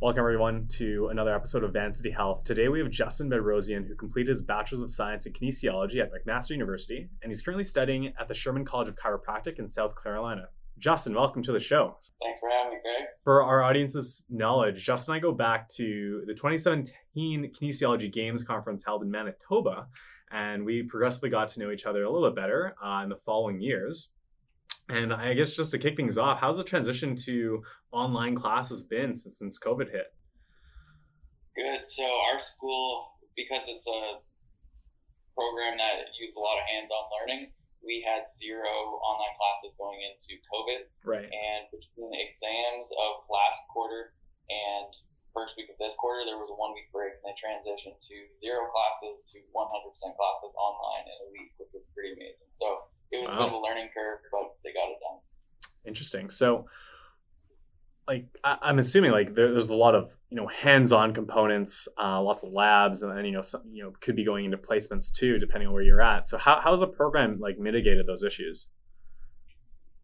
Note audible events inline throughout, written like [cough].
Welcome, everyone, to another episode of Vancity Health. Today, we have Justin Bedrosian, who completed his Bachelor's of Science in Kinesiology at McMaster University, and he's currently studying at the Sherman College of Chiropractic in South Carolina. Justin, welcome to the show. Thanks for having me, Greg. For our audience's knowledge, Justin and I go back to the 2017 Kinesiology Games Conference held in Manitoba, and we progressively got to know each other a little bit better uh, in the following years. And I guess just to kick things off, how's the transition to online classes been since since COVID hit? Good. So our school, because it's a program that uses a lot of hands-on learning, we had zero online classes going into COVID. Right. And between the exams of last quarter and first week of this quarter, there was a one-week break, and they transitioned to zero classes to 100% classes online in a week, which was pretty amazing. So it was wow. a bit of a learning curve, but they got it done. Interesting. So, like, I, am assuming like there, there's a lot of you know hands-on components, uh, lots of labs, and then you know some you know could be going into placements too, depending on where you're at. So, how how's the program like mitigated those issues?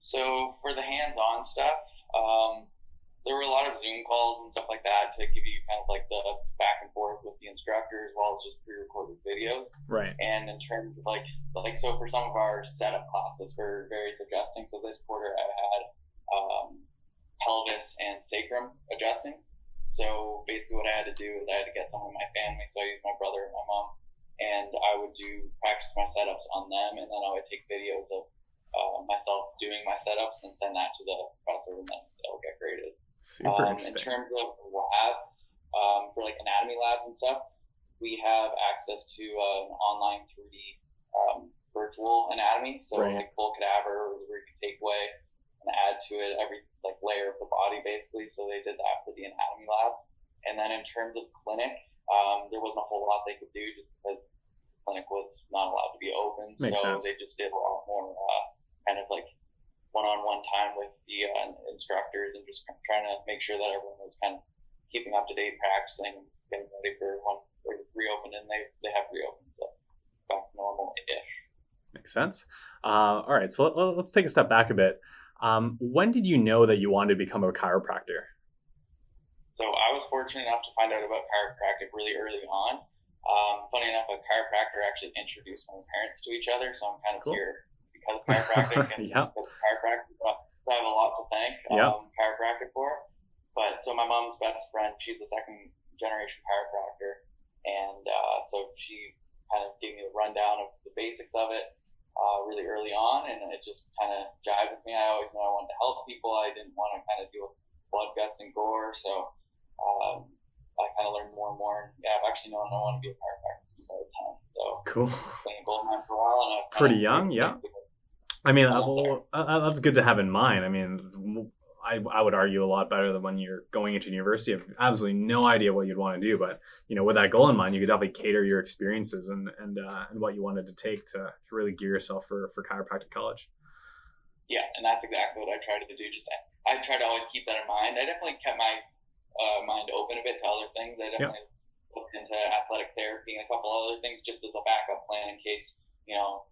So for the hands-on stuff, um, there were a lot of Zoom calls and stuff like that to give you kind of like the back and forth with the instructor as well as just pre-recorded videos. Right. And in terms of like like so for some of our setup classes for various adjusting, so this quarter I had um, pelvis and sacrum adjusting. So basically what I had to do is I had to get someone in my family, so I used my brother and my mom, and I would do practice my setups on them, and then I would take videos of uh, myself doing my setups and send that to the professor, and then they'll get graded. Super um, interesting. In terms of labs, um, for like anatomy labs and stuff, we have access to uh, an online 3D um, virtual anatomy. So right. like full cadaver, where you can take away and add to it every like layer of the body basically. So they did that for the anatomy labs. And then in terms of clinic, um, there wasn't a whole lot they could do just because the clinic was not allowed to be open. Makes so sense. they just did a lot more uh, kind of like one-on-one time with the uh, instructors and just trying to make sure that everyone was kind of keeping up to date, practicing, getting ready for when we reopened, and they they have reopened, so back to normal-ish. Makes sense. Uh, all right, so let, us take a step back a bit. Um, when did you know that you wanted to become a chiropractor? So I was fortunate enough to find out about chiropractic really early on. Um, funny enough, a chiropractor actually introduced my parents to each other, so I'm kind of cool. here because chiropractic [laughs] and yep. because chiropractic. So I have a lot to thank yep. um, chiropractic for. But so my mom's best friend, she's a second generation chiropractor, and uh, so she kind of gave me the rundown of the basics of it uh, really early on, and it just kind of jived with me. I always knew I wanted to help people. I didn't want to kind of deal with blood, guts, and gore, so um, I kind of learned more and more. And yeah, I've actually known I want to be a chiropractor since I was ten. So cool. Been a gold mine for a while, and I've pretty young, yeah. I mean, uh, well, uh, that's good to have in mind. I mean, I, I would argue a lot better than when you're going into university. I have absolutely no idea what you'd want to do, but you know, with that goal in mind, you could definitely cater your experiences and and uh, and what you wanted to take to, to really gear yourself for for chiropractic college. Yeah, and that's exactly what I tried to do. Just I tried to always keep that in mind. I definitely kept my uh, mind open a bit to other things. I definitely yep. looked into athletic therapy and a couple other things just as a backup plan in case you know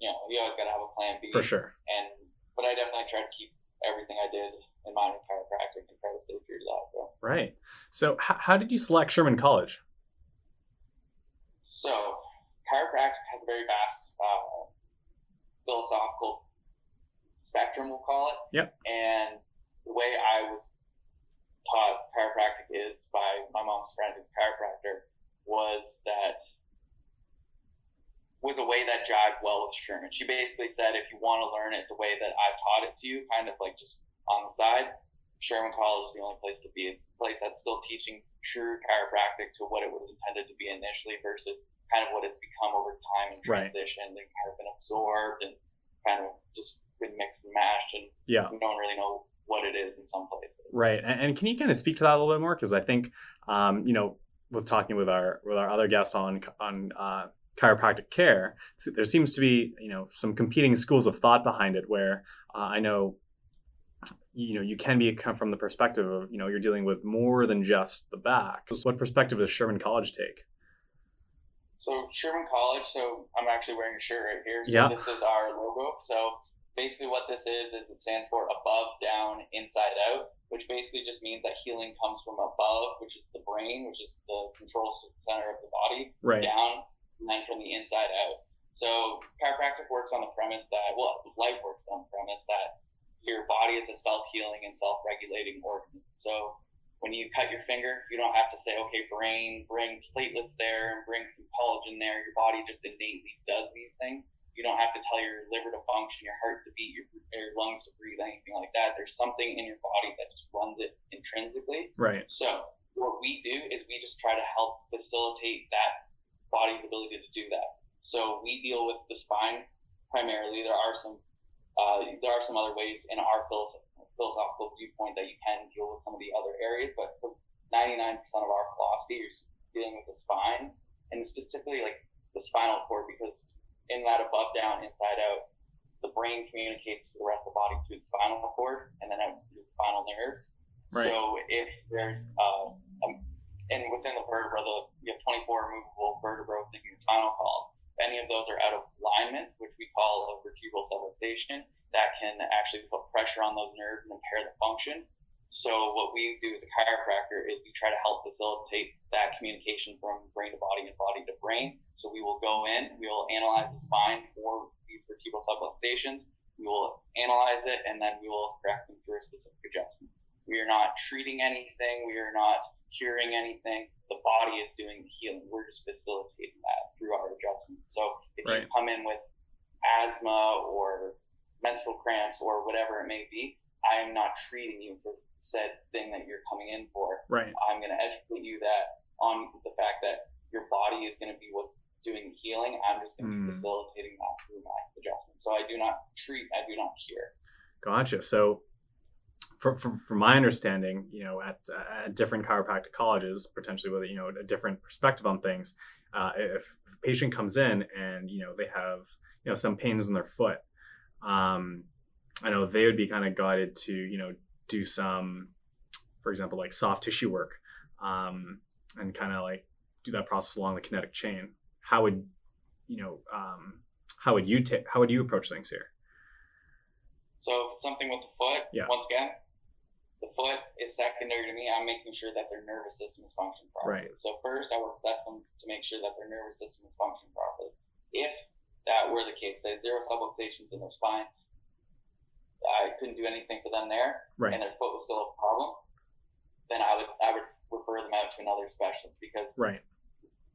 you know, you always got to have a plan B. For sure. And but I definitely try to keep everything I did in mind with chiropractic and try to stay true to that. So. Right. So how, how did you select Sherman College? So chiropractic has a very vast uh, philosophical spectrum, we'll call it. Yep. And the way I was taught chiropractic is by my mom's friend who's a chiropractor was that was a way that jived well with Sherman. She basically said, if you want to learn it the way that I've taught it to you, kind of like just on the side, Sherman College is the only place to be. It's a place that's still teaching true chiropractic to what it was intended to be initially versus kind of what it's become over time and transition right. and kind of been absorbed and kind of just been mixed and mashed and yeah. we don't really know what it is in some places. Right. And, and can you kind of speak to that a little bit more? Because I think, um, you know, with talking with our with our other guests on on uh, chiropractic care, there seems to be you know some competing schools of thought behind it. Where uh, I know you know you can be come from the perspective of you know you're dealing with more than just the back. What perspective does Sherman College take? So Sherman College. So I'm actually wearing a shirt right here. So yeah. this is our logo. So basically, what this is is it stands for above, down, inside out. which basically just means that healing comes from above, which is the brain, which is the control center of the body, right. down, and then from the inside out. So chiropractic works on the premise that, well, life works on the premise that your body is a self-healing and self-regulating organ. So when you cut your finger, you don't have to say, okay, brain, bring platelets there and bring some collagen there. Your body just innately does these things. You don't have to tell your liver to function, your heart to beat, your, your lungs to breathe, anything like that. There's something in your body that just runs it intrinsically. Right. So what we do is we just try to help facilitate that body's ability to do that. So we deal with the spine primarily. There are some uh, there are some other ways in our philosophical viewpoint that you can deal with some of the other areas, but 99% of our philosophy is dealing with the spine and specifically like the spinal cord because in that above down inside out the brain communicates to the rest of the body through the spinal cord and then out through the spinal nerves right. so if there's uh, and within the vertebra the, you have 24 movable vertebrae within your spinal column if any of those are out of alignment which we call a vertebral subluxation that can actually put pressure on those nerves and impair the function. So what we do as a chiropractor is we try to help facilitate that communication from brain to body and body to brain. So we will go in, we will analyze the spine for these vertebral subluxations, we will analyze it, and then we will correct them through a specific adjustment. We are not treating anything, we are not curing anything. The body is doing the healing. We're just facilitating that through our adjustments. So if right. you come in with asthma or menstrual cramps or whatever it may be, I am not treating you for said thing that you're coming in for. Right. I'm going to educate you that on the fact that your body is going to be what's doing the healing. I'm just going to mm. be hmm. facilitating that through my adjustment. So I do not treat, I do not cure. Gotcha. So from, from, from my understanding, you know, at, uh, at different chiropractic colleges, potentially with, you know, a different perspective on things, uh, if a patient comes in and, you know, they have, you know, some pains in their foot, um, I know they would be kind of guided to, you know, do some, for example, like soft tissue work, um, and kind of like do that process along the kinetic chain. How would, you know, um, how would you take, how would you approach things here? So something with the foot, yeah. once again, the foot is secondary to me. I'm making sure that their nervous system is functioning properly. Right. So first, I work with them to make sure that their nervous system is functioning properly. If that were the case. They had zero subluxations in their spine. I couldn't do anything for them there, right. and their foot was still a problem. Then I would I would refer them out to another specialist because right.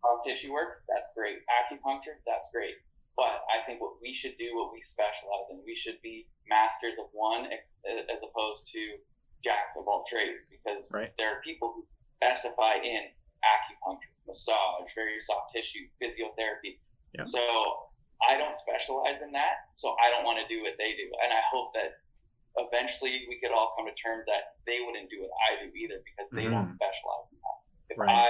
soft tissue work that's great, acupuncture that's great, but I think what we should do, what we specialize in, we should be masters of one as opposed to jacks of all trades because right. there are people who specify in acupuncture, massage, very soft tissue, physiotherapy. Yeah. So I don't specialize in that, so I don't want to do what they do. And I hope that eventually we could all come to terms that they wouldn't do what I do either because they mm-hmm. don't specialize in that. If right. I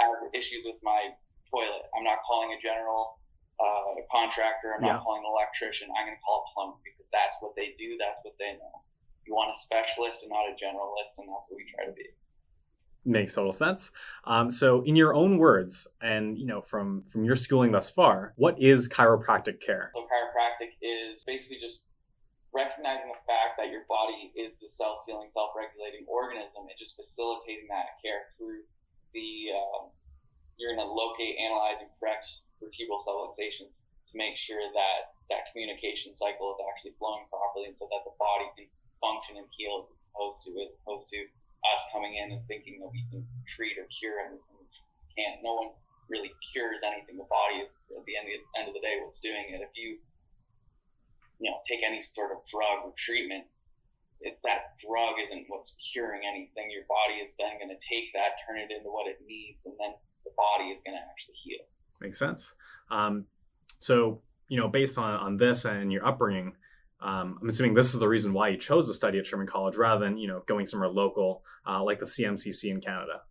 have issues with my toilet, I'm not calling a general uh, contractor, I'm not calling an electrician, I'm going to call a plumber because that's what they do, that's what they know. You want a specialist and not a generalist, and that's what we try to be makes total sense. Um, so, in your own words, and you know, from from your schooling thus far, what is chiropractic care? So, chiropractic is basically just recognizing the fact that your body is the self-healing, self-regulating organism, and just facilitating that care through the um, you're going to locate, analyze, and correct vertebral subluxations to make sure that that communication cycle is actually flowing properly, and so that the body can function and heal as it's supposed to, as opposed to us coming in and thinking that we can treat or cure anything. Can't. No one really cures anything. The body, at the end of the, end of the day, what's doing it. If you, you know, take any sort of drug or treatment, if that drug isn't what's curing anything, your body is then going to take that, turn it into what it needs, and then the body is going to actually heal. Makes sense. Um, so, you know, based on, on this and your upbringing, um, I'm assuming this is the reason why you chose to study at Sherman College rather than you know going somewhere local uh, like the CMCC in Canada.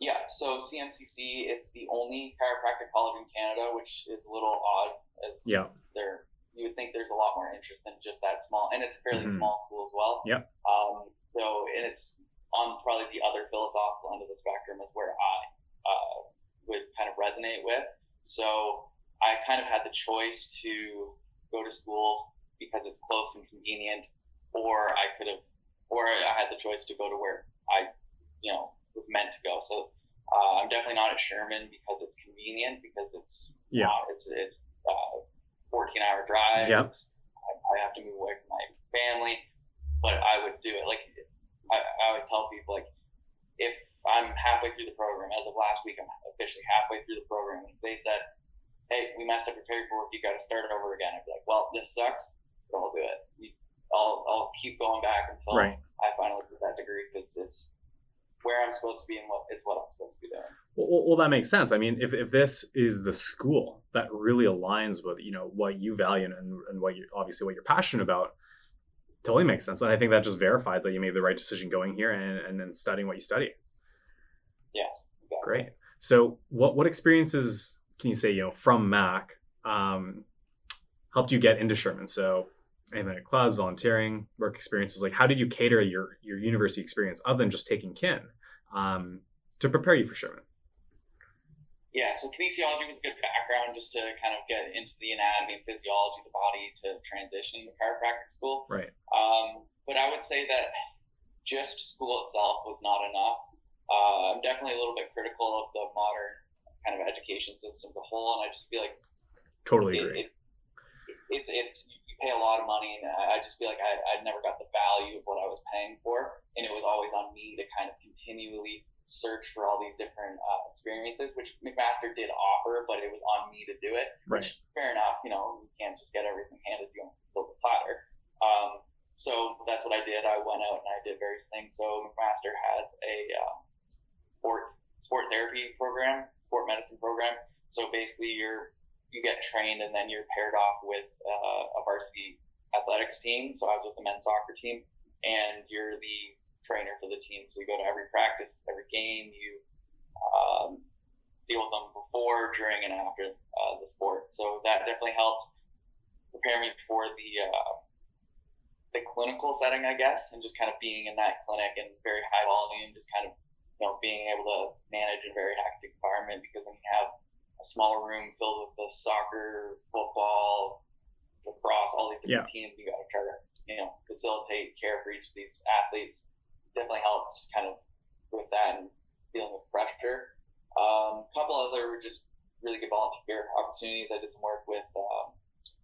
Yeah, so CMCC it's the only chiropractic college in Canada, which is a little odd. As yeah, there you would think there's a lot more interest than just that small, and it's a fairly mm-hmm. small school as well. Yeah. Um, so and it's on probably the other philosophical end of the spectrum is where I uh, would kind of resonate with. So I kind of had the choice to go to school because it's close and convenient, or I could have, or I had the choice to go to where I, you know, was meant to go. So uh, I'm definitely not at Sherman because it's convenient, because it's yeah, uh, it's it's uh, 14 hour drive. Yep. I, I, have to move away from my family, but I would do it. Like I, I always tell people, like if I'm halfway through the program, as of last week, I'm officially halfway through the program. If they said "Hey, we messed up your paperwork. You got to start it over again," I'd be like, "Well, this sucks, but I'll do it. I'll I'll keep going back until Right. I finally get that degree because it's where I'm supposed to be and what it's what I'm supposed to be doing." Well, well, that makes sense. I mean, if, if this is the school that really aligns with you know what you value and, and what you obviously what you're passionate about, totally makes sense. And I think that just verifies that you made the right decision going here and and then studying what you study. Yes. exactly. Great. So, what what experiences can you say you know from Mac um, helped you get into Sherman? So, like clubs, volunteering, work experiences. Like, how did you cater your your university experience other than just taking kin um, to prepare you for Sherman? Yeah, so kinesiology was a good background just to kind of get into the anatomy and physiology of the body to transition to chiropractic school. Right. Um, but I would say that just school itself was not enough. Uh, I'm definitely a little bit critical of the modern kind of education system as a whole, and I just feel like Totally it, agree. it, it's it's you pay a lot of money, and I just feel like I I never got the value of what I was paying for, and it was always on me to kind of continually search for all these different uh, experiences, which McMaster did offer, but it was on me to do it. Right. Which fair enough, you know, you can't just get everything handed to you on silver platter. Um, so that's what I did. I went out and I did various things. So McMaster has a um, sport sport therapy program, sport medicine program. So basically, you're you get trained and then you're paired off with uh, a varsity athletics team. So I was with the men's soccer team, and you're the trainer for the team. So you go to every practice, every game. You um, deal with them before, during, and after uh, the sport. So that definitely helped prepare me for the uh, the clinical setting, I guess, and just kind of being in that clinic and very high volume, just kind of you know being able to manage a very hectic environment because when you have a small room filled with the soccer, football, lacrosse, all these different teams, you got to try to you know facilitate care for each of these athletes. Definitely helps kind of with that and dealing with pressure. Um, a couple other just really good volunteer opportunities. I did some work with um,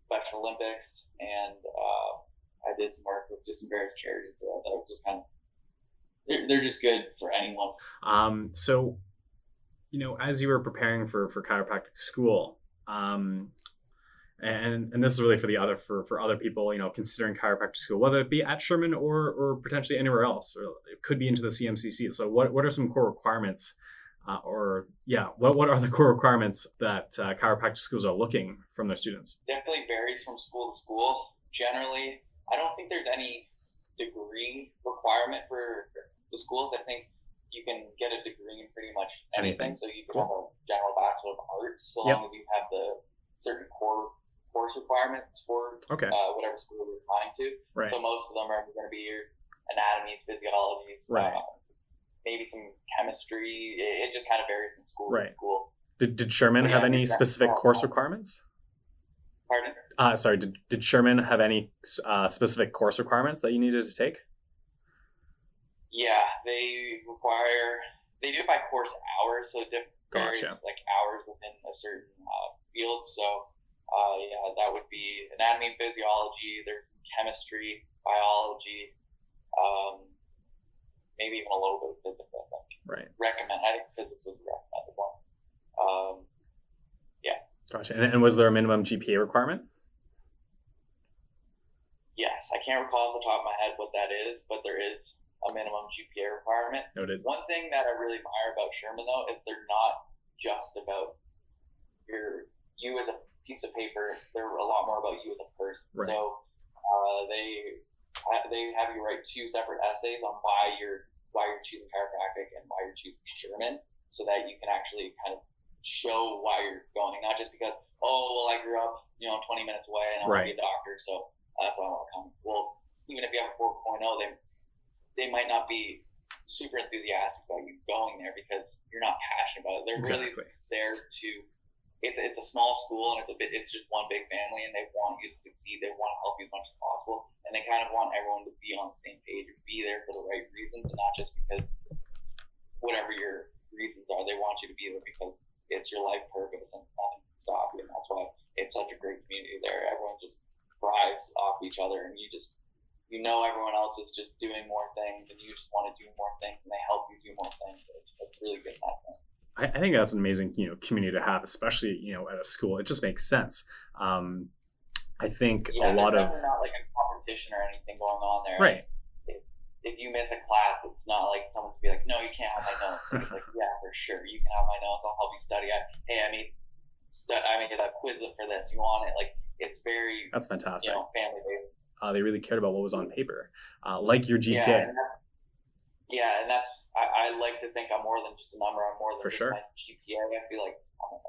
Special Olympics and uh, I did some work with just some various charities that are just kind of they're, they're just good for anyone. Um, so, you know, as you were preparing for for chiropractic school, um, and and this is really for the other for for other people, you know, considering chiropractic school, whether it be at Sherman or or potentially anywhere else, or it could be into the CMCC. So, what what are some core requirements? Uh, or yeah, what what are the core requirements that uh, chiropractic schools are looking from their students? Definitely varies from school to school. Generally, I don't think there's any degree requirement for the schools. I think you can get a degree in pretty much anything. Anything. So you can have a general bachelor of arts, so Yep. long as you have the certain core course requirements for Okay, uh, whatever school you're applying to. right, So most of them are going to be your anatomies, physiologies, Right. uh, maybe some chemistry. It, it just kind of varies from school Right. to school. Did did Sherman Yeah, have any exactly. specific course requirements? Pardon? Uh, sorry, did, did Sherman have any uh, specific course requirements that you needed to take? Yeah, they require they do it by course hours, so it diff- varies Gotcha. like hours within a certain uh, field. So uh, yeah, that would be anatomy and physiology. There's chemistry, biology, um, maybe even a little bit of physics. I think Right. recommend. I think physics was the recommended one. Um, Gotcha. And, and was there a minimum GPA requirement? yes, I can't recall off the top of my head what that is, but there is a minimum GPA requirement. Noted. One thing that I really admire about Sherman though is they're not just about your you as a piece of paper. They're a lot more about you as a person. Right. So uh, they they have you write two separate essays on why you're why you're choosing chiropractic and why you're choosing Sherman, so that you can actually kind of show why you're going, not just because oh well I grew up you know 20 minutes away and I want to be a doctor, so that's why I want to come. Well, even if you have a 4.0, they they might not be super enthusiastic about you going there because you're not passionate about it. They're really there to. It's, it's a small school and it's a bit. It's just one big family, and they want you to succeed. They want to help you as much as possible, and they kind of want everyone to be on the same page and be there for the right reasons, and not just because whatever your reasons are. They want you to be there because it's your life purpose and nothing can stop you. And that's why it's such a great community there. Everyone just thrives off each other, and you just you know everyone else is just doing more things, and you just want to do more things, and they help you do more things. It's, it's really good in that sense. I, I think that's an amazing you know community to have, especially you know at a school. It just makes sense. Um, I think yeah, a lot of not like a competition or anything going on there. Right. If, if you miss a class, it's not like someone to be like, "No, you can't have my notes." it's like, "Yeah, for sure, you can have my notes. I'll help you study." I, hey, I mean, stu- I made a Quizlet for this. You want it? Like, it's very that's fantastic. You know, family based. Uh, they really cared about what was on paper, uh, like your GPA. Yeah, and yeah, and that's I, like to think I'm more than just a number. I'm more than for just sure. my GPA. I feel like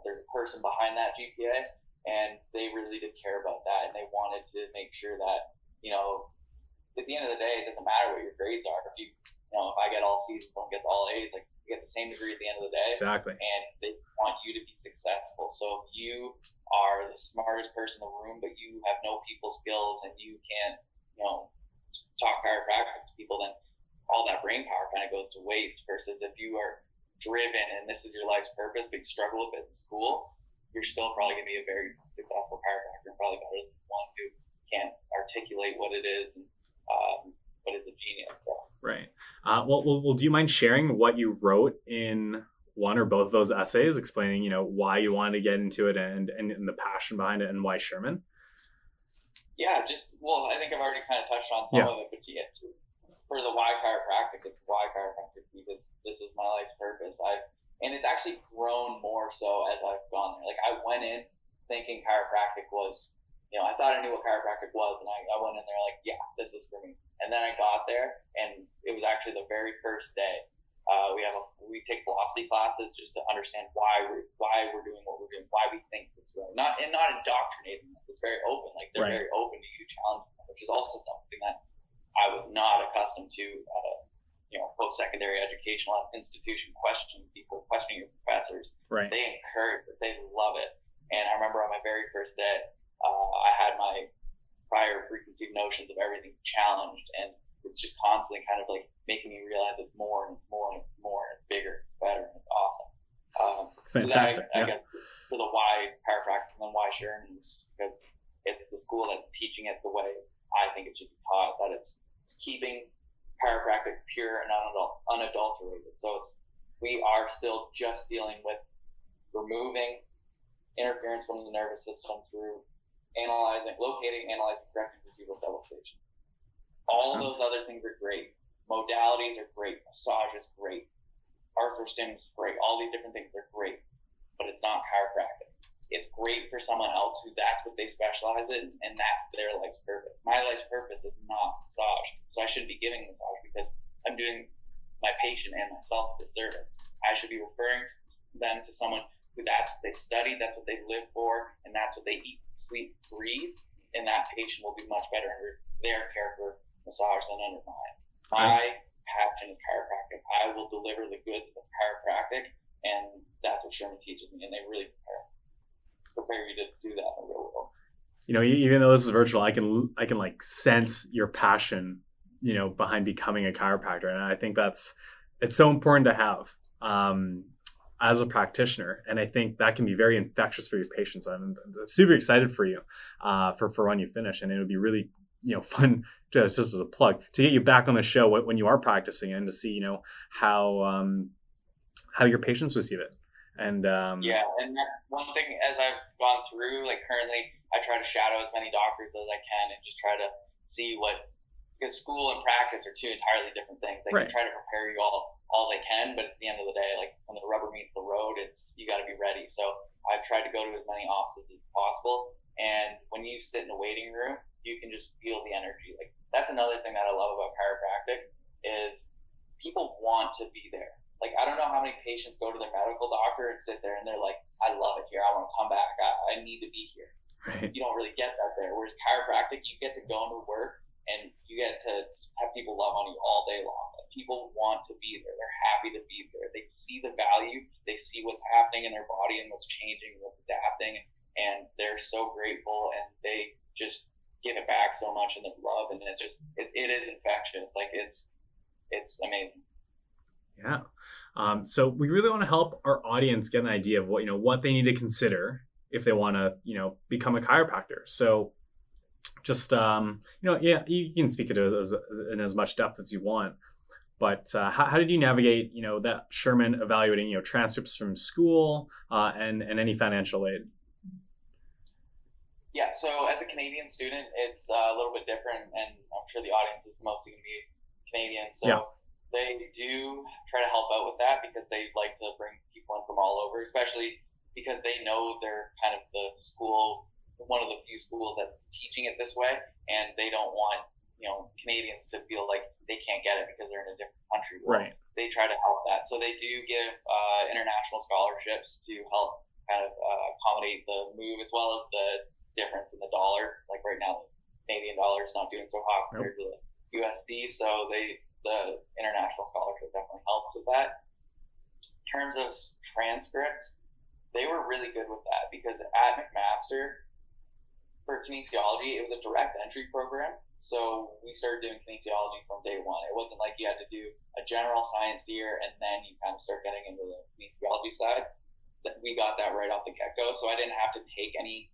there's a person behind that GPA and they really did care about that and they wanted to make sure that you know at the end of the day it doesn't matter what your grades are if you you know if i get all c's and someone gets all a's like you get the same degree at the end of the day exactly and they want you to be successful so if you are the smartest person in the room but you have no people skills and you can't you know talk chiropractic to people then all that brain power kind of goes to waste versus if you are driven and this is your life's purpose but you struggle with it in school you're still probably going to be a very successful chiropractor, and probably better than one who can't articulate what it is and um, but is a genius. So. Right. Uh, well, well, well, do you mind sharing what you wrote in one or both of those essays, explaining you know why you wanted to get into it and, and, and the passion behind it and why Sherman? Yeah, just well, I think I've already kind of touched on some yeah. of it, but yeah, for the why chiropractic, it's why chiropractic because this is my life's purpose. I've and it's actually grown more so as I've gone there. Like I went in thinking chiropractic was, you know, I thought I knew what chiropractic was, and I, I went in there like, yeah, this is for me. And then I got there, and it was actually the very first day. Uh, we have a, we take velocity classes just to understand why we're why we're doing what we're doing, why we think this way. Not and not indoctrinating us. It's very open. Like they're right. very open to you challenging, them, which is also something that I was not accustomed to uh, you know, post-secondary educational institution questioning people, questioning your professors. Right. They encourage it. They love it. And I remember on my very first day, uh, I had my prior preconceived notions of everything challenged, and it's just constantly kind of like making me realize it's more and it's more and it's more and it's bigger, it's better, and it's awesome. Um, it's fantastic. So I, I guess for the why chiropractic and then why Sherman is just because it's the school that's teaching it the way I think it should be taught. That it's, it's keeping chiropractic pure and unadulterated. So it's we are still just dealing with removing interference from the nervous system through analyzing, locating, analyzing, correcting vertebral subluxations. All of those other things are great. Modalities are great. Massage is great. Arthrostim is great. All these different things are great, but it's not chiropractic it's great for someone else who that's what they specialize in and that's their life's purpose. My life's purpose is not massage, so I shouldn't be giving massage because I'm doing my patient and myself a disservice. I should be referring them to someone who that's what they study, that's what they live for, and that's what they eat, sleep, breathe, and that patient will be much better under their care for massage than under mine. My passion is chiropractic. I will deliver the goods of chiropractic, and that's what Sherman teaches me, and they really prepare prepare you to do that in real world. You know, even though this is virtual, I can I can like sense your passion, you know, behind becoming a chiropractor, and I think that's it's so important to have um, as a practitioner, and I think that can be very infectious for your patients. I'm, I'm super excited for you uh, for for when you finish, and it would be really you know [laughs] fun just just as a plug to get you back on the show when you are practicing and to see you know how um, how your patients receive it. And um, yeah, and one thing as I've gone through, like currently, I try to shadow as many doctors as I can and just try to see what because school and practice are two entirely different things. They right. can try to prepare you all all they can, but at the end of the day, like when the rubber meets the road, it's you got to be ready. So I've tried to go to as many offices as possible, and when you sit in a waiting room, you can just feel the energy. Like that's another thing that I love about chiropractic is people want to be there like I don't know how many patients go to their medical doctor and sit there and they're like, I love it here. I want to come back. I, I need to be here. Right. You don't really get that there. Whereas chiropractic, you get to go into work and you get to have people love on you all day long. Like people want to be there. They're happy to be there. They see the value. They see what's happening in their body and what's changing, what's adapting, and they're so grateful and they just give it back so much in the love and it's just it, it is infectious. Like it's it's amazing. Yeah. Um, so we really want to help our audience get an idea of what you know what they need to consider if they want to you know become a chiropractor. So just um, you know, yeah, you can speak it as, in as much depth as you want. But uh, how, how, did you navigate, you know, that Sherman evaluating, you know, transcripts from school uh, and and any financial aid? Yeah, so as a Canadian student, it's uh, a little bit different, and I'm sure the audience is mostly going to be Canadian. So yeah. They do try to help out with that because they like to bring people in from all over, especially because they know they're kind of the school, one of the few schools that's teaching it this way, and they don't want you know Canadians to feel like they can't get it because they're in a different country. Right. They try to help that, so they do give uh, international scholarships to help kind of uh, accommodate the move as well as the difference in the dollar. Like right now, the Canadian dollar is not doing so hot compared nope. to the USD, so they the international scholarship definitely helps with that. In terms of transcripts, they were really good with that because at McMaster for kinesiology, it was a direct entry program. So we started doing kinesiology from day one. It wasn't like you had to do a general science year and then you kind of start getting into the kinesiology side. We got that right off the get go. So I didn't have to take any,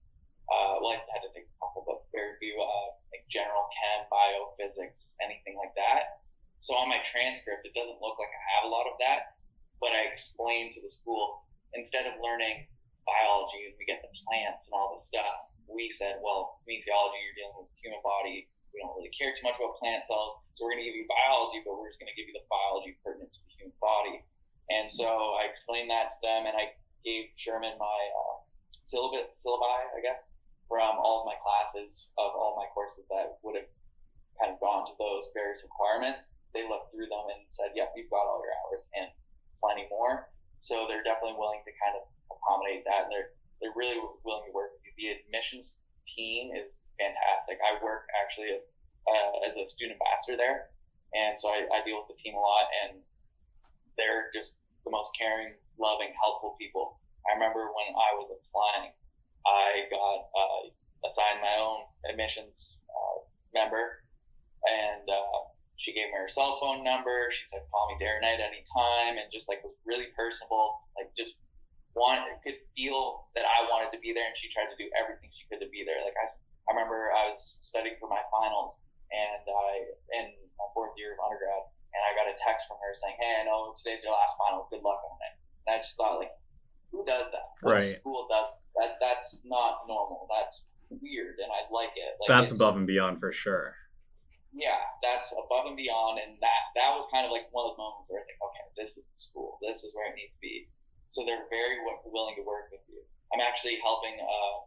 uh, well, I had to take a couple, but very few, uh, like general chem, biophysics, anything like that. So on my transcript, it doesn't look like I have a lot of that, but I explained to the school instead of learning biology and we get the plants and all this stuff, we said, well, kinesiology, you're dealing with the human body. We don't really care too much about plant cells, so we're going to give you biology, but we're just going to give you the biology pertinent to the human body. And so I explained that to them, and I gave Sherman my uh, syllabi, syllabi, I guess, from all of my classes of all my courses that would have kind of gone to those various requirements. They looked through them and said, "Yep, you've got all your hours and plenty more." So they're definitely willing to kind of accommodate that, and they're they're really willing to work with you. The admissions team is fantastic. I work actually uh, as a student ambassador there, and so I, I deal with the team a lot, and they're just the most caring, loving, helpful people. I remember when I was applying, I got uh, assigned my own admissions uh, member, and uh, she gave me her cell phone number. She said, call me day or night anytime. And just like was really personable, like just wanted, could feel that I wanted to be there. And she tried to do everything she could to be there. Like I, I remember I was studying for my finals and I, in my fourth year of undergrad, and I got a text from her saying, Hey, I know today's your last final. Good luck on it. And I just thought like, who does that? What right. school does that? That's not normal. That's weird. And I like it. Like, that's above and beyond for sure yeah, that's above and beyond, and that that was kind of like one of those moments where it's like, okay, this is the school, this is where it needs to be. So they're very w- willing to work with you. I'm actually helping uh,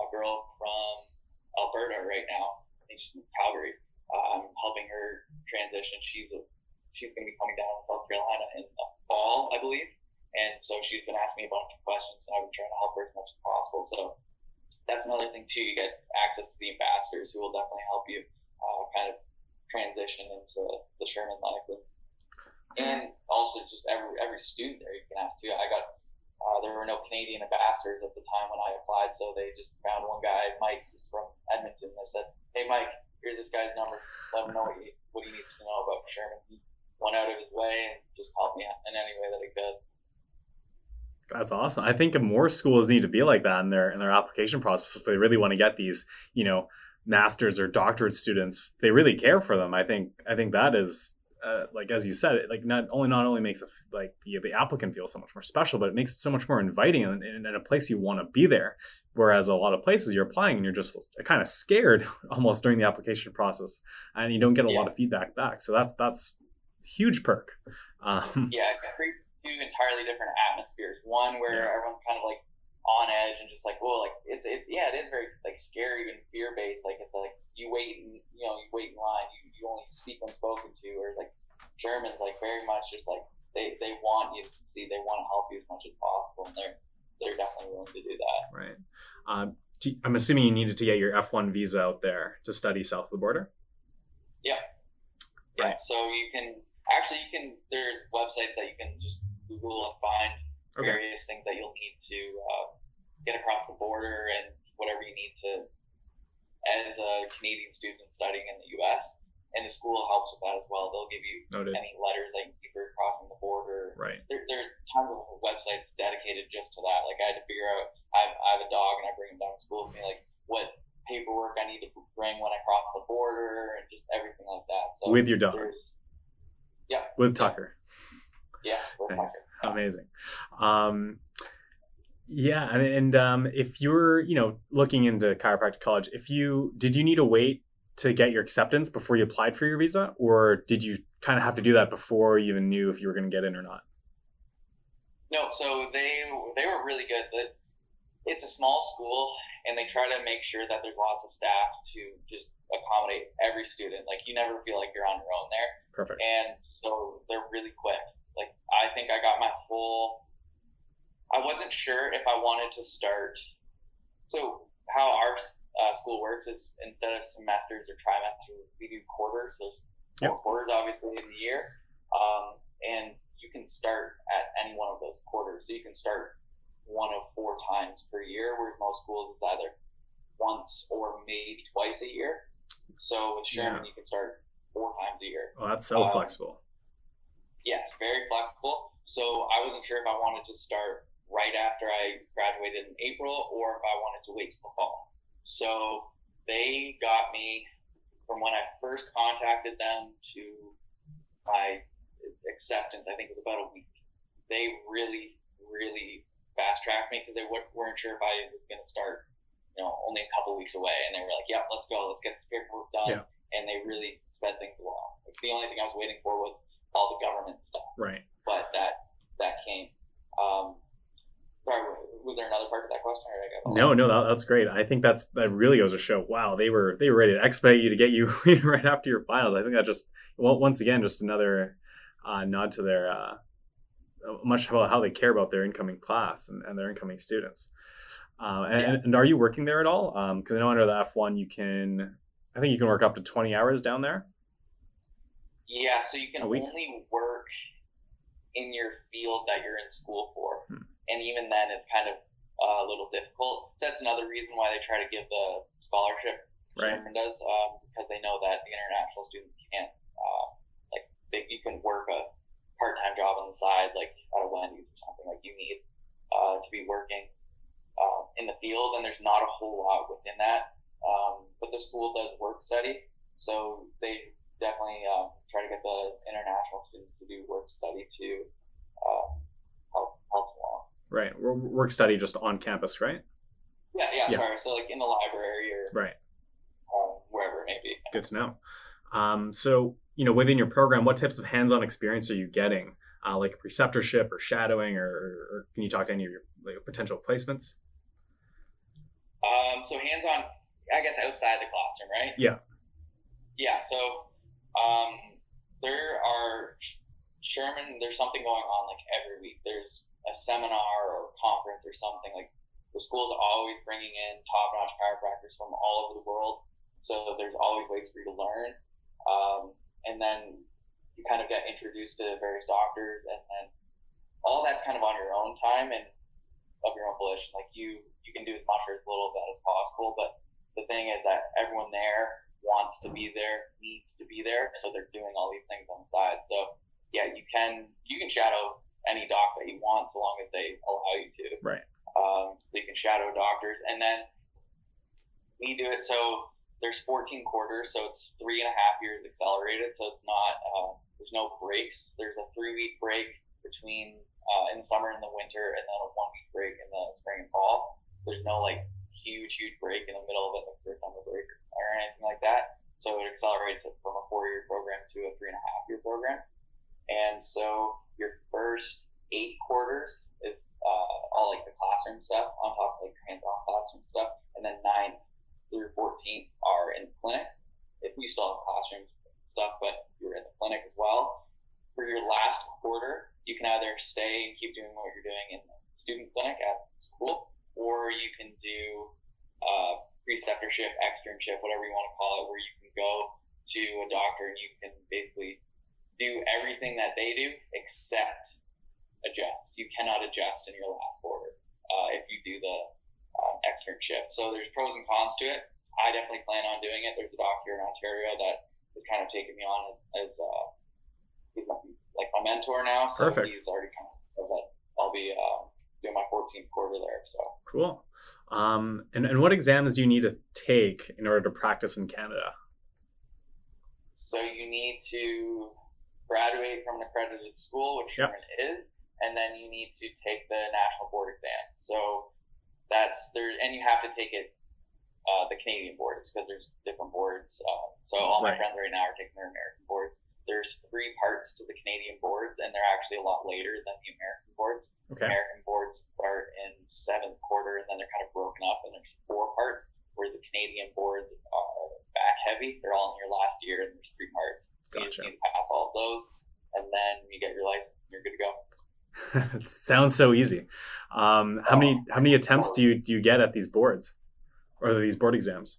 a girl from Alberta right now. I think she's in Calgary. Uh, I'm helping her transition. She's a she's going to be coming down to South Carolina in the fall, I believe. And so she's been asking me a bunch of questions, and I've been trying to help her as much as possible. So that's another thing too. You get access to the ambassadors who will definitely help you uh, kind of transition into the Sherman life. And, and also just every every student there you can ask too. I got uh, there were no Canadian ambassadors at the time when I applied, so they just found one guy, Mike, from Edmonton. They said, "Hey, Mike, here's this guy's number. Let him know what he, what he needs to know about Sherman." He went out of his way and just helped me in any way that he could. That's awesome. I think more schools need to be like that in their in their application process if they really want to get these, you know, masters or doctorate students they really care for them. I think i think that is uh, like as you said it like not only not only makes it like the, the applicant feel so much more special but it makes it so much more inviting and, and, and a place you want to be there. Whereas a lot of places you're applying and you're just kind of scared [laughs] almost during the application process and you don't get a yeah. lot of feedback back. So that's that's huge perk. Um, yeah two entirely different atmospheres. One where yeah. everyone's kind of like on edge and just like, well, like it's it's yeah, it is very like scary and fear based. Like it's like you wait and you know you wait in line. You you only speak when spoken to. Or like Sherman's, like very much just like they they want you to succeed. They want to help you as much as possible, and they're they're definitely willing to do that. Right. Um, I'm assuming you needed to get your F1 visa out there to study south of the border. Yeah. Yeah. Right. So you can actually you can there's websites that you can just Google and find okay. various things that you'll need to uh, get across the border and whatever you need to as a Canadian student studying in the U.S. and the school helps with that as well. They'll give you Noted. any letters that you need for crossing the border. Right. There, there's tons of websites dedicated just to that. Like I had to figure out. I have, I have a dog, and I bring him down to school with me. Like what paperwork I need to bring when I cross the border, and just everything like that. So With your dog. yeah, With Tucker. yeah, with Nice. Tucker. Amazing. Um, yeah, and, and um, if you're, you know, looking into chiropractic college, if you did you need to wait to get your acceptance before you applied for your visa, or did you kind of have to do that before you even knew if you were going to get in or not? No, so they they were really good. The- It's a small school, and they try to make sure that there's lots of staff to just accommodate every student. Like you never feel like you're on your own there, Perfect. and so they're really quick. Like I think I got my full. I wasn't sure if I wanted to start. So how our uh, school works is instead of semesters or trimesters, we do quarters. There's four Yep. quarters obviously in the year, um, and you can start at any one of those quarters. So you can start one of four times per year, whereas most schools is either once or maybe twice a year. So with Sherman, you can start four times a year. Well, that's so Um, flexible. Yes, very flexible. So I wasn't sure if I wanted to start right after I graduated in April or if I wanted to wait till the fall. So they got me from when I first contacted them to my acceptance. I think it was about a week. They really, really fast tracked me because they weren't sure if I was going to start, you know, only a couple weeks away. And they were like, "Yep, let's go. Let's get this paperwork done." Yeah. And they really sped things along. Like, the only thing I was waiting for was all the government stuff Right. but that that came. Um, sorry, was there another part of that question? Or did I get No, no, that, that's great. I think that's that really goes to show. Wow, they were they were ready to expedite you to get you [laughs] right after your finals. I think that just well, once again just another uh, nod to their uh, much about how they care about their incoming class and, and their incoming students. Uh, and, Yeah. and are you working there at all? Because I know under the F one you can, I think you can work up to twenty hours down there. Yeah, so you can only work in your field that you're in school for, Hmm. and even then, it's kind of uh, a little difficult. So that's another reason why they try to give the scholarship. Right. Sherman does um, because they know that the international students can't uh, like they, you can work a part-time job on the side, like at a Wendy's or something. Like you need uh, to be working uh, in the field, and there's not a whole lot within that. Um, but the school does work study, so they definitely um, try to get the international students to do work study to um, help help along. Right, work study just on campus, right? Yeah, yeah, Yeah. sorry. So like in the library or Right. um, wherever it may be. Good to know. Um, so, you know, within your program, what types of hands-on experience are you getting, uh, like preceptorship or shadowing, or, or can you talk to any of your like, potential placements? Um, so hands-on, I guess outside the classroom, right? Yeah. Yeah. So um, there are Sherman. There's something going on like every week. There's a seminar or conference or something like the school's always bringing in top-notch chiropractors from all over the world. So there's always ways for you to learn. Um, and then you kind of get introduced to various doctors, and then all that's kind of on your own time and of your own volition. Like you, you can do as much or as little of that as possible. But the thing is that everyone there wants to be there, needs to be there, so they're doing all these things on the side. So yeah, you can you can shadow any doc that you want so long as they allow you to. Right. Um, so you can shadow doctors, and then we do it so there's 14 quarters, so it's three and a half years accelerated. So it's not uh, there's no breaks. There's a three week break between uh, in the summer and the winter, and then a one week break in the spring and fall. There's no like huge huge break in the middle of it, like for summer break or anything like that. So it accelerates it from a four year program to a three and a half year program. And so your first eight quarters is uh, all like the classroom stuff on top of like hands-on classroom stuff, and then nine through 14 are in the clinic. If we still have classroom stuff, but you're in the clinic as well. For your last quarter, you can either stay and keep doing what you're doing in the student clinic at school, or you can do uh, preceptorship, externship, whatever you want to call it, where you can go to a doctor and you can basically do everything that they do except adjust. You cannot adjust in your last quarter uh, if you do the um, externship. So there's pros and cons to it. I definitely plan on doing it. There's a doc here in Ontario that has kind of taken me on as, as uh, he's like my mentor now. So Perfect. he's already kind of that I'll be uh, doing my 14th quarter there. So cool. Um, and, and what exams do you need to take in order to practice in Canada? So you need to graduate from an accredited school, which Yep. Sherman is, and then you need to take the national board exam. So that's there, and you have to take it uh, the Canadian boards because there's different boards. Uh, so all my friends right now are taking their American boards. There's three parts to the Canadian boards, and they're actually a lot later than the American boards. Okay. American boards start in seventh quarter, and then they're kind of broken up, and there's four parts. Whereas the Canadian boards are back heavy; they're all in your last year, and there's three parts. You Gotcha. need to pass all of those, and then you get your license, and you're good to go. [laughs] it sounds so easy. Um, how many how many attempts do you do you get at these boards or these board exams?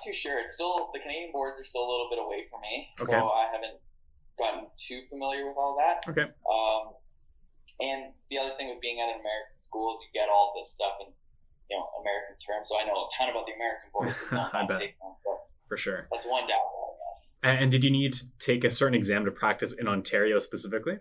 Not too sure. It's still the Canadian boards are still a little bit away from me, Okay. so I haven't gotten too familiar with all that. Okay. Um, and the other thing with being at an American school is you get all this stuff in you know American terms. So I know a ton about the American boards. [laughs] I bet. them, For sure. that's one downfall, I guess. And, and did you need to take a certain exam to practice in Ontario specifically?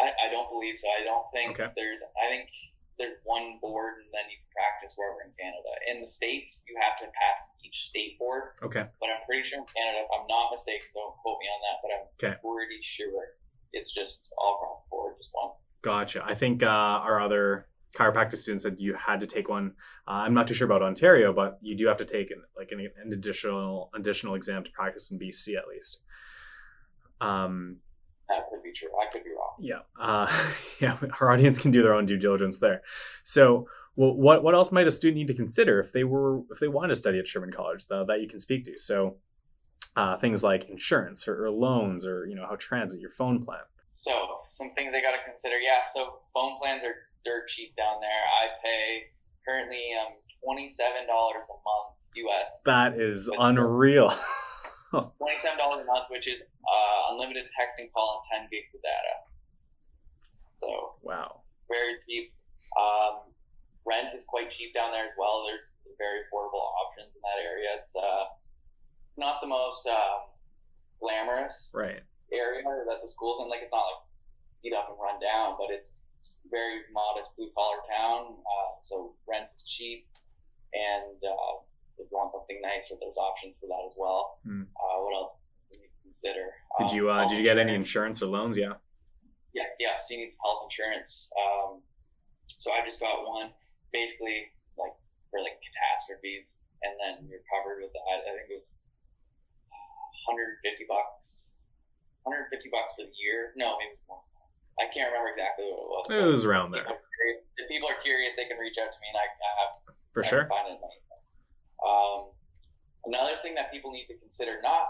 I, I don't believe so. I don't think Okay. there's. I think there's one board, and then you can practice wherever in Canada. In the states, you have to pass each state board. Okay. But I'm pretty sure in Canada, if I'm not mistaken, don't quote me on that, but I'm Okay. pretty sure it's just all across the board, just one. Gotcha. I think uh, our other chiropractic students said you had to take one. Uh, I'm not too sure about Ontario, but you do have to take an, like an, an additional additional exam to practice in BC at least. Um, That could be true. I could be wrong. yeah, uh, [laughs] yeah. Our audience can do their own due diligence there. So, well, what what else might a student need to consider if they were if they wanted to study at Sherman College though, that you can speak to? So, uh, things like insurance or, or loans or you know how transit, your phone plan. So some things they got to consider. Yeah, so phone plans are dirt cheap down there. I pay currently um twenty seven dollars a month US. That is unreal. [laughs] Twenty seven dollars a month, which is uh, unlimited texting, call, and ten gigs of data. So wow. very cheap. Um, rent is quite cheap down there as well. There's very affordable options in that area. It's uh, not the most um, glamorous Right. area that the school's in. Like it's not like beat up and run down, but it's very modest blue collar town. Uh, so rent is cheap, and uh, if you want something nicer, there's options for that as well. Hmm. Uh, what else do you consider? Did Um, you uh, health did you get any insurance. or loans? Yeah. Yeah, yeah. So you need some health insurance. Um, so I just got one, basically like for like catastrophes, and then you're covered with that. I think it was 150 bucks, 150 bucks for the year. No, maybe more. I can't remember exactly what it was. It was around there People are curious- If people are curious, they can reach out to me, and I, I have for I sure. find it in my email. Um, another thing that people need to consider, not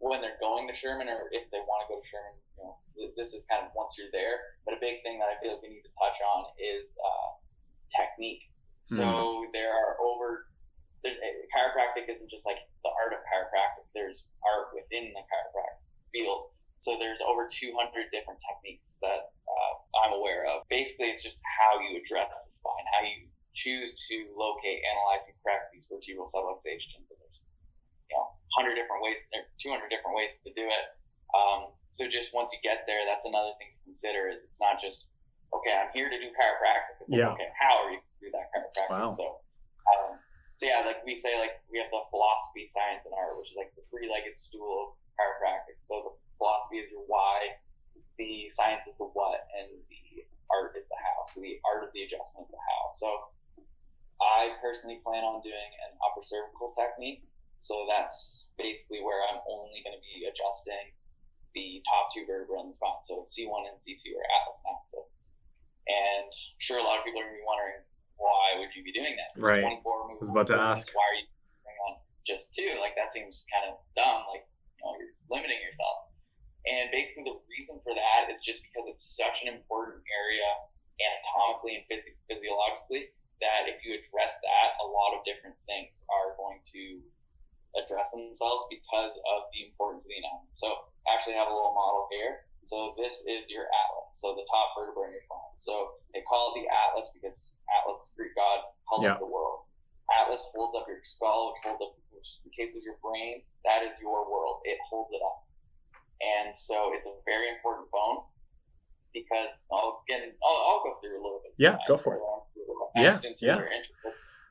when they're going to Sherman or if they want to go to Sherman, you know, this is kind of once you're there. But a big thing that I feel like we need to touch on is uh, technique. So there are over. There's, eh, chiropractic isn't just like the art of chiropractic. There's art within the chiropractic field. So there's over 200 different techniques that uh, I'm aware of. Basically, it's just how you address the spine, how you choose to locate, analyze, and correct these vertebral subluxations. And there's, you know, 100 different ways, there 200 different ways to do it. Um, so just once you get there, that's another thing to consider is it's not just, okay, I'm here to do chiropractic. It's like, Yeah. okay, how are you going to do that chiropractic? Wow. So, um, so yeah, like we say, like we have the philosophy, science, and art, which is like the three-legged stool of chiropractic. So the philosophy is your why, the science is the what, and the art is the how. So the art of the adjustment is the how. So I personally plan on doing an upper cervical technique. So that's basically where I'm only going to be adjusting the top two vertebrae in the spine. So C1 and C2 are atlas and axis. And I'm sure a lot of people are going to be wondering, why would you be doing that? Right. 24 movements. I was about to ask. Why are you doing on just two? Like that seems kind of dumb. Like you know, you're limiting yourself. And basically, the reason for that is just because it's such an important area anatomically and phys- physiologically that if you address that, a lot of different things are going to address themselves because of the importance of the anatomy. So I actually have a little model here. So this is your atlas. So the top vertebra in your spine. So they call it the atlas because Atlas Greek god, held Yeah. up the world. Atlas atlas holds up your skull, which holds up, which encases your brain. That is your world. It holds it up. And so it's a very important bone because I'll get, I'll, I'll go through a little bit. Yeah, go for it. Yeah, yeah.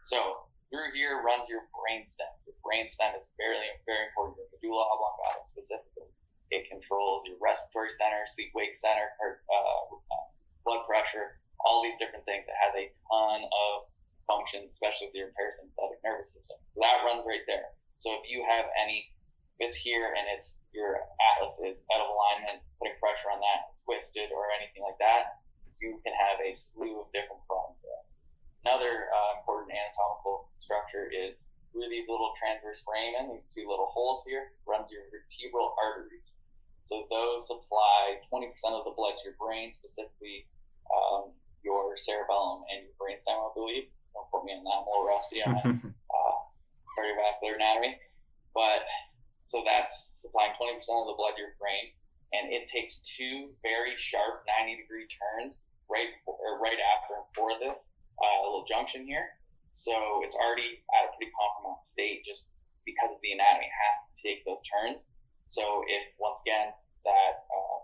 So through here runs your brain stem. Your brain stem is very, very important. Your medulla oblongata specifically. It controls your respiratory center, sleep-wake center, uh, blood pressure, all these different things. It has a ton of functions, especially with your parasympathetic nervous system. So that runs right there. So if you have any, it's here and it's your atlas is out of alignment, putting pressure on that, twisted or anything like that, you can have a slew of different problems there. Another uh, important anatomical structure is through these little transverse foramen, these two little holes here, runs your vertebral arteries. So those supply 20% of the blood to your brain, specifically um, your cerebellum and your brainstem, I believe. Don't quote me on that. I'm a little rusty on [laughs] uh, cardiovascular anatomy. But so that's supplying 20% of the blood to your brain, and it takes two very sharp 90 degree turns right or right after and for this uh, little junction here. So it's already at a pretty compromised state just because of the anatomy. It has to take those turns. So if once again that uh,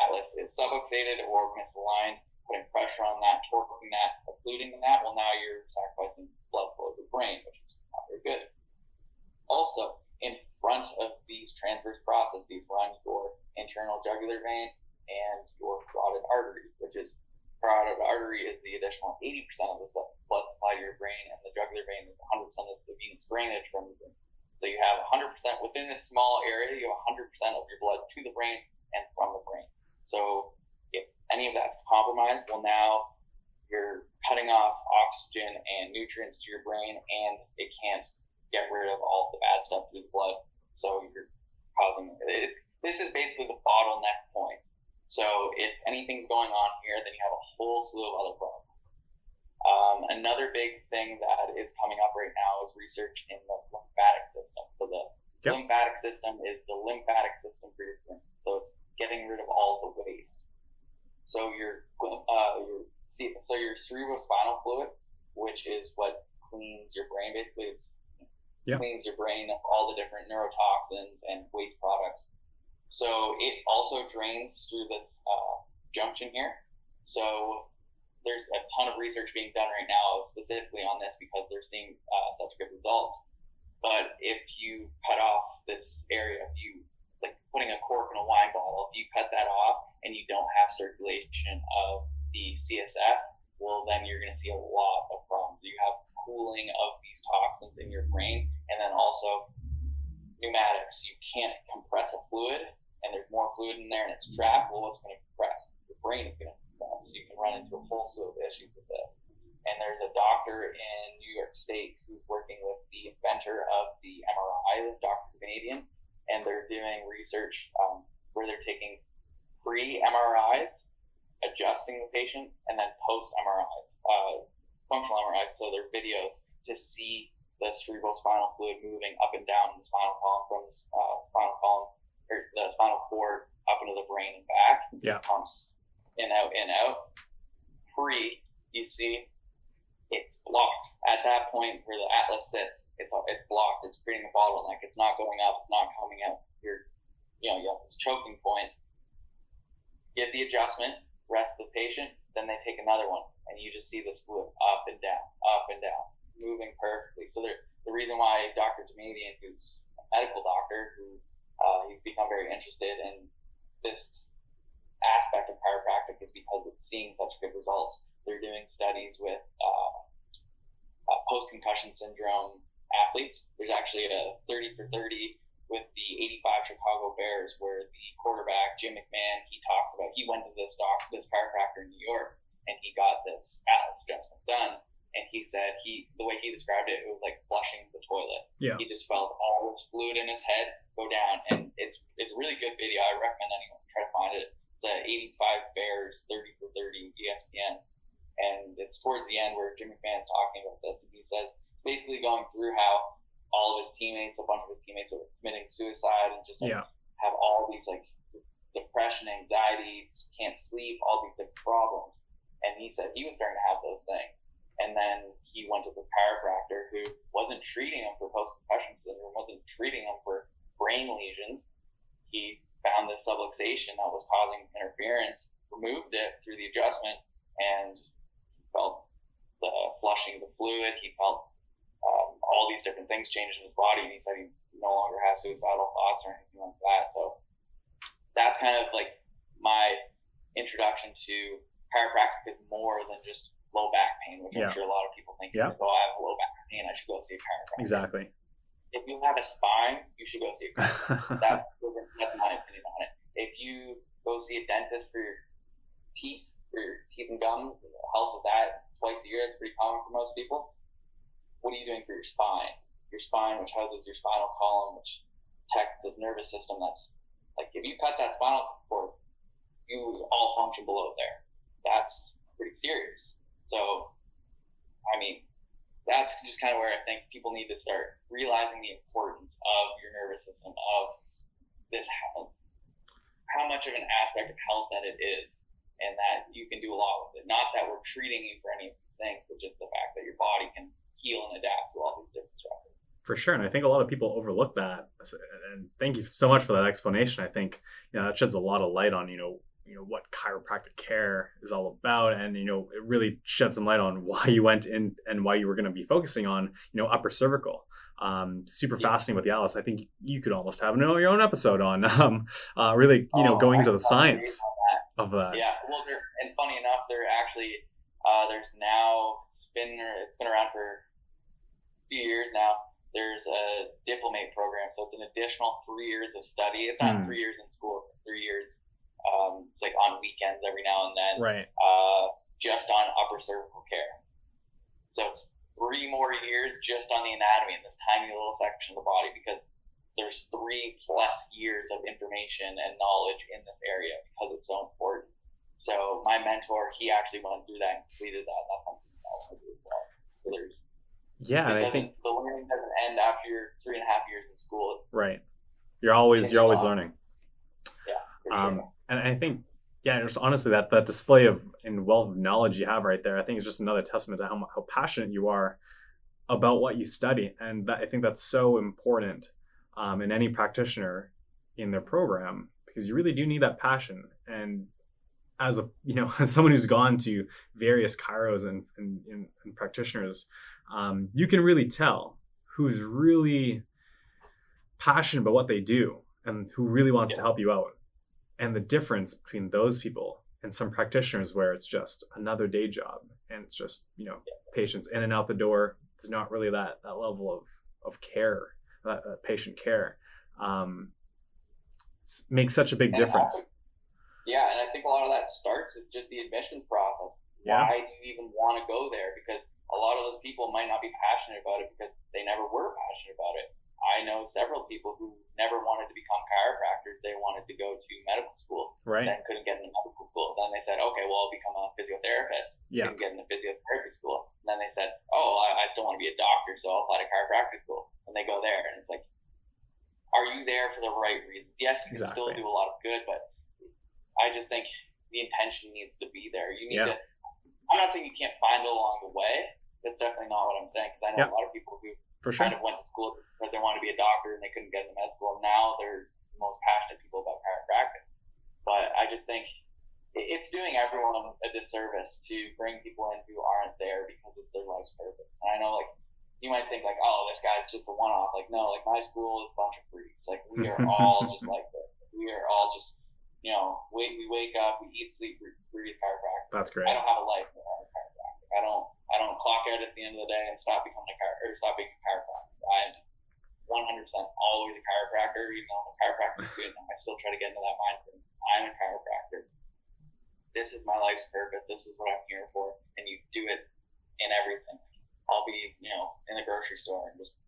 atlas is subluxated or misaligned, putting pressure on that, torquing that, occluding that, well now you're sacrificing blood flow to the brain, which is not very good. Also, in front of these transverse processes run your internal jugular vein and your carotid artery, which is carotid artery is the additional 80% of the blood supply to your brain, and the jugular vein is 100% of the venous drainage from the brain. So you have 100% within this small area, you have 100% of your blood to the brain and from the brain. So if any of that's compromised, well, now you're cutting off oxygen and nutrients to your brain, and it can't get rid of all the bad stuff through the blood so you're causing it, this is basically the bottleneck point. So if anything's going on here, then you have a whole slew of other problems. Um, another big thing that is coming up right now is research in the glymphatic system. So the yep. glymphatic system is the lymphatic system for your brain. So it's getting rid of all the waste. So your uh, your so your cerebrospinal fluid, which is what cleans your brain, basically it's yeah. cleans your brain of all the different neurotoxins and waste products. So it also drains through this uh, junction here. So there's a ton of research being done right now specifically on this because they're seeing uh, such good results. But if you cut off this area, if you like putting a cork in a wine bottle, if you cut that off and you don't have circulation of the CSF, well, then you're going to see a lot of problems. You have cooling of these toxins in your brain, and then also pneumatics. You can't compress a fluid, and there's more fluid in there, and it's trapped. Well, what's going to compress? Your brain is going to compress. So you can run into a whole slew of issues with this. And there's a doctor in New York State who's working with the inventor of the MRI, Dr. Damadian, and they're doing research um, where they're taking pre MRIs, adjusting the patient, and then post MRIs. Uh, functional MRIs, so they're videos to see the cerebral spinal fluid moving up and down the spinal column from the uh, spinal column or the spinal cord up into the brain and back. Yeah. Pumps in out in out. Pre, you see, it's blocked at that point where the atlas sits. It's it's blocked. It's creating a bottleneck. It's not going up. It's not coming out. You're, you know, you have this choking point. Give the adjustment. Rest the patient. Then they take another one and you just see this fluid up and down, up and down, moving perfectly. So the reason why Dr. Damadian, who's a medical doctor, who uh, he's become very interested in this aspect of chiropractic is because it's seeing such good results. They're doing studies with uh, uh, post-concussion syndrome athletes. There's actually a 30 for 30 with the 85 Chicago Bears where the quarterback Jim McMahon he talks about he went to this doc this chiropractor in New York and he got this atlas adjustment done. And he said he the way he described it, it was like flushing the toilet. Yeah. He just felt all this fluid in his head go down, and it's it's a really good video. I recommend anyone try to find it. It's a 85 Bears 30 for 30 ESPN, and it's towards the end where Jim McMahon is talking about this, and he says basically going through how all of his teammates, a bunch of his teammates, are committing suicide and just like, yeah. have all these like depression, anxiety, can't sleep, all these different problems and he said he was starting to have those things. And then he went to this chiropractor who wasn't treating him for post concussion syndrome, wasn't treating him for brain lesions. He found this subluxation that was causing interference, removed it through the adjustment, and felt the flushing of the fluid. He felt all these different things changed in his body, and he said he no longer has suicidal thoughts or anything like that. So that's kind of like my introduction to chiropractic is more than just low back pain, which yeah. I'm sure a lot of people think, yeah. oh, I have low back pain, I should go see a chiropractor. Exactly. If you have a spine, you should go see a chiropractor. [laughs] that's, that's my opinion on it. If you go see a dentist for your teeth, for your teeth and gums, the health of that twice a year, that's pretty common for most people. What are you doing for your spine? Your spine, which houses your spinal column, which protects this nervous system that's like if you cut that spinal cord, you lose all function below there. That's pretty serious. So, I mean, that's just kind of where I think people need to start realizing the importance of your nervous system, of this, how much of an aspect of health that it is, and that you can do a lot with it. Not that we're treating you for any of these things, but just the fact that your body can heal and adapt to all these different stresses for sure and i think a lot of people overlook that and thank you so much for that explanation i think you know that sheds a lot of light on you know you know what chiropractic care is all about and you know it really sheds some light on why you went in and why you were going to be focusing on you know upper cervical um, super yeah. fascinating with Yalis. I think you could almost have your own episode on [laughs] um, uh, really, you know, oh, going into the science that. of that. Yeah, well, and funny enough, there actually uh, there's now it's been it's been around for few years now there's a diplomate program, so it's an additional three years of study. It's not mm. three years in school, three years. Um, it's like on weekends every now and then. Right. Uh, just on upper cervical care. So it's three more years just on the anatomy in this tiny little section of the body because there's three plus years of information and knowledge in this area because it's so important. So my mentor, he actually went through that and completed that. That's something I want to do as well. So there's yeah, and I think the learning doesn't end after your three and a half years in school. Right. You're always you're always learning. Yeah. Um, sure. and I think yeah, just honestly that that display of and wealth of knowledge you have right there, I think is just another testament to how how passionate you are about what you study, and that, I think that's so important um, in any practitioner in their program because you really do need that passion and as a you know [laughs] as someone who's gone to various chiros and, and, and practitioners um, you can really tell who's really passionate about what they do and who really wants yeah. to help you out. And the difference between those people and some practitioners where it's just another day job and it's just, you know, patients in and out the door. There's not really that, that level of, of care, that, that patient care. Um, makes such a big and difference. yeah, and I think a lot of that starts with just the admissions process. Yeah. Why do you even want to go there? Because a lot of those people might not be passionate about it because they never were passionate about it. I know several people who never wanted to become chiropractors. They wanted to go to medical school. Right. Then couldn't get into medical school. Then they said, okay, well, I'll become a physiotherapist. Yeah. Couldn't get into physiotherapy school. And then they said, oh, I, I still want to be a doctor, so I'll apply to chiropractic school. And they go there, and it's like, are you there for the right reasons? Yes, you can still do a lot of good, but I just think the intention needs to be there. You need yeah. to. I'm not saying you can't find it along the way, that's definitely not what I'm saying because I know yep. a lot of people who For sure. kind of went to school because they wanted to be a doctor and they couldn't get into med school. Now they're the most passionate people about chiropractic. But I just think it's doing everyone a disservice to bring people in who aren't there because it's their life's purpose. And I know, like, you might think, like, oh, this guy's just a one off. Like, no, like, my school is a bunch of freaks. Like, we are [laughs] all just like this. We are all just, you know, we, we wake up, we eat, sleep, breathe chiropractic. That's great. I don't have a life without chiropractic. I don't I don't clock out at the end of the day and stop becoming a chiro or stop being a chiropractor. I'm 100% always a chiropractor, even though I'm a chiropractor student. I still try to get into that mindset. I'm a chiropractor. This is my life's purpose. This is what I'm here for, and you do it in everything. I'll be, you know, in the grocery store and just,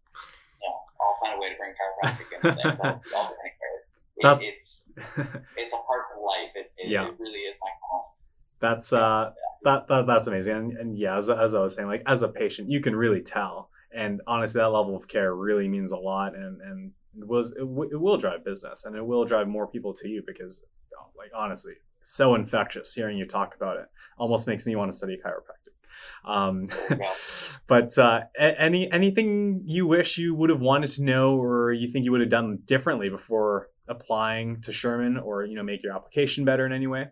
you know, I'll find a way to bring chiropractic into things. I'll, I'll bring it. [laughs] It, it's [laughs] it's a part of life. It, it, yeah. it really is my home. That's uh. That, that that's amazing. And, and yeah, as, as I was saying, like as a patient, you can really tell. And honestly, that level of care really means a lot, and and it was it, w- it will drive business, and it will drive more people to you because, like honestly, so infectious. Hearing you talk about it almost makes me want to study chiropractic. Um, [laughs] but uh, any anything you wish you would have wanted to know, or you think you would have done differently before applying to Sherman, or you know, make your application better in any way?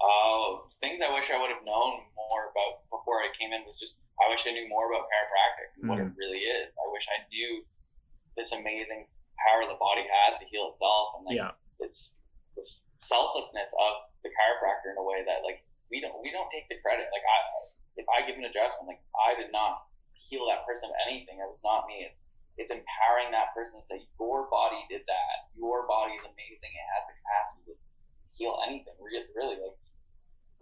Uh, things I wish I would have known more about before I came in was just I wish I knew more about chiropractic and mm. what it mm. really is. I wish I knew this amazing power the body has to heal itself and like yeah. it's the selflessness of the chiropractor in a way that like we don't we don't take the credit. Like I if I give an adjustment, like I did not heal that person of anything. It was not me. It's it's empowering that person to say your body did that. Your body is amazing. It has the capacity to heal anything. Really, really like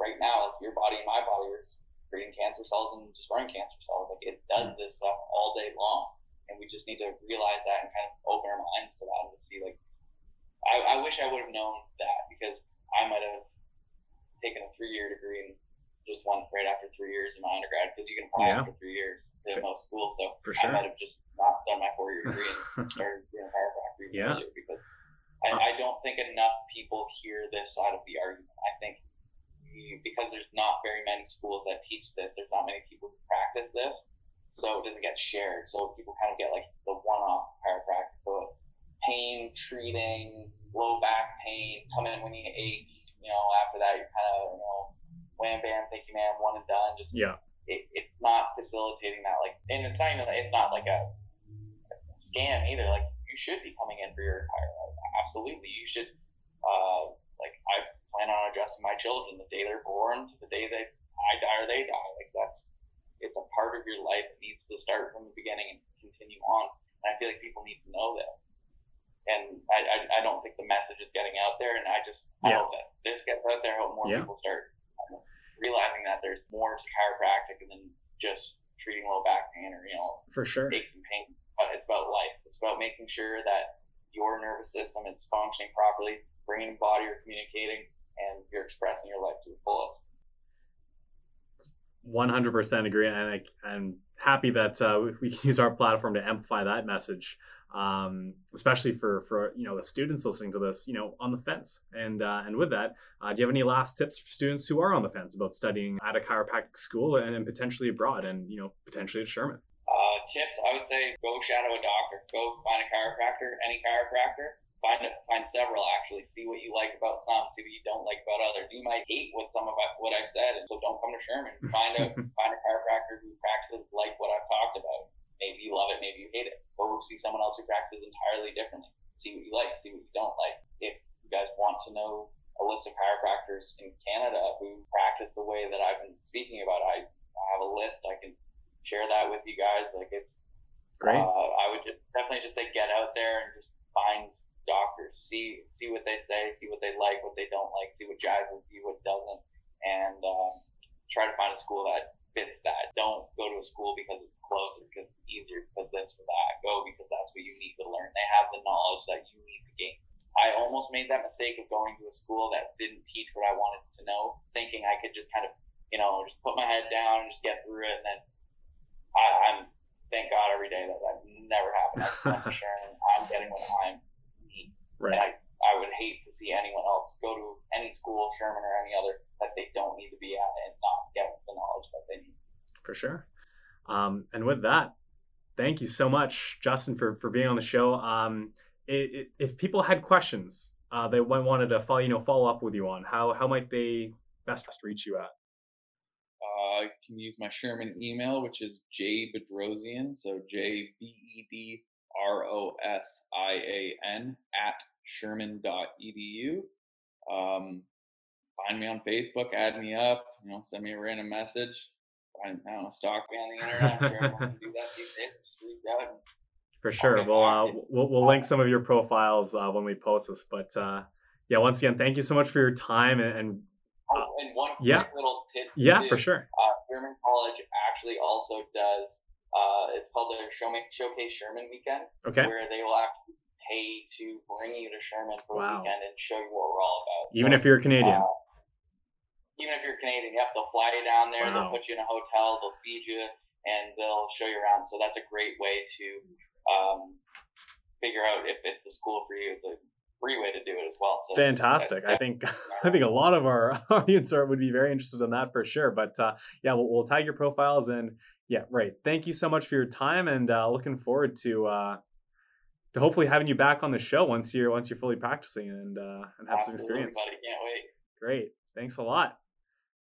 right now, like your body and my body are creating cancer cells and destroying cancer cells. Like it does mm-hmm. this stuff all day long and we just need to realize that and kind of open our minds to that and to see like I, I wish I would have known that because I might have taken a three year degree and just went right after three years in my undergrad because you can apply yeah. after three years in most schools. So For sure. I might have just not done my four year degree and [laughs] started doing a chiropractic yeah. because I, I don't think enough people hear this side of the argument. I think because there's not very many schools that teach this, there's not many people who practice this so it doesn't get shared. So people kind of get like the one-off chiropractic, so pain treating, low back pain, come in when you ache. You know, after that you're kind of you know, wham bam, thank you, man, one and done. Just yeah. It, it's not facilitating that like, and it's not even it's not like a, a scam either. Like you should be coming in for your entire life. Absolutely, you should. Uh, plan on addressing my children the day they're born to the day they I die or they die. Like that's it's a part of your life. It needs to start from the beginning and continue on. And I feel like people need to know this. And I, I, I don't think the message is getting out there. And I just yeah. I hope that this gets out there. I hope more yeah. people start realizing that there's more to chiropractic than just treating low back pain or you know for sure aches and pain. But it's about life. It's about making sure that your nervous system is functioning properly, brain and body are communicating, and you're expressing your life to the fullest. 100% agree, and I, am happy that uh, we can use our platform to amplify that message, um, especially for for you know the students listening to this, you know, on the fence. And uh, and with that, uh, do you have any last tips for students who are on the fence about studying at a chiropractic school and, and potentially abroad, and you know, potentially at Sherman? Uh, tips, I would say go shadow a doctor, go find a chiropractor, any chiropractor find find several actually. See what you like about some. See what you don't like about others. You might hate what some of what I said, and so don't come to Sherman. Find a [laughs] find a chiropractor who practices like what I've talked about. Maybe you love it, maybe you hate it. Or see someone else who practices entirely differently. See what you like, see what you don't like. If you guys want to know a list of chiropractors in Canada who practice the way that I've been speaking about, I, I have a list. I can share that with you guys. Like it's great. Uh, I would just, definitely just say get out there and just find doctors, see see what they say, see what they like, what they don't like, see what jives with you, what doesn't, and um, try to find a school that fits that. Don't go to a school because it's closer, because it's easier, because this or that. Go because that's what you need to learn. They have the knowledge that you need to gain. I almost made that mistake of going to a school that didn't teach what I wanted to know, thinking I could just kind of, you know, just put my head down and just get through it. And then I, I'm, thank God every day that that never happened. I'm [laughs] sure I'm getting what I'm Right. I, I would hate to see anyone else go to any school, Sherman or any other, that they don't need to be at and not get the knowledge that they need. For sure. Um, and with that, thank you so much, Justin, for, for being on the show. Um, it, it, if people had questions uh, they wanted to follow, you know, follow up with you on, how, how might they best reach you at? Uh, can use my Sherman email, which is jbedrosian, so J B E D R O S I A N at sherman.edu. Um, find me on Facebook, add me up, you know, send me a random message. Find, I don't know, stalk me on the internet. do that these days. For sure. We'll, uh, we'll, we'll link some of your profiles uh, when we post this. But uh, yeah, once again, thank you so much for your time. And, and, oh, and one yeah. little tip. Yeah, too. for sure. Uh, Sherman College actually also does, uh, it's called the Showcase Sherman Weekend. Okay. Where they will actually pay to bring you to Sherman for wow. a weekend and show you what we're all about. Even so, if you're Canadian. Uh, even if you're Canadian, yep, they'll fly you down there, wow. they'll put you in a hotel, they'll feed you, and they'll show you around. So that's a great way to um, figure out if it's a school for you. It's a free way to do it as well. So Fantastic. I think [laughs] I think a lot of our [laughs] audience are, would be very interested in that for sure. But uh, yeah, we'll, we'll, tag your profiles and yeah, right. Thank you so much for your time and uh, looking forward to uh, to hopefully having you back on the show once you're once you're fully practicing and uh, and have Absolutely, some experience. Buddy. Can't wait. Great. Thanks a lot.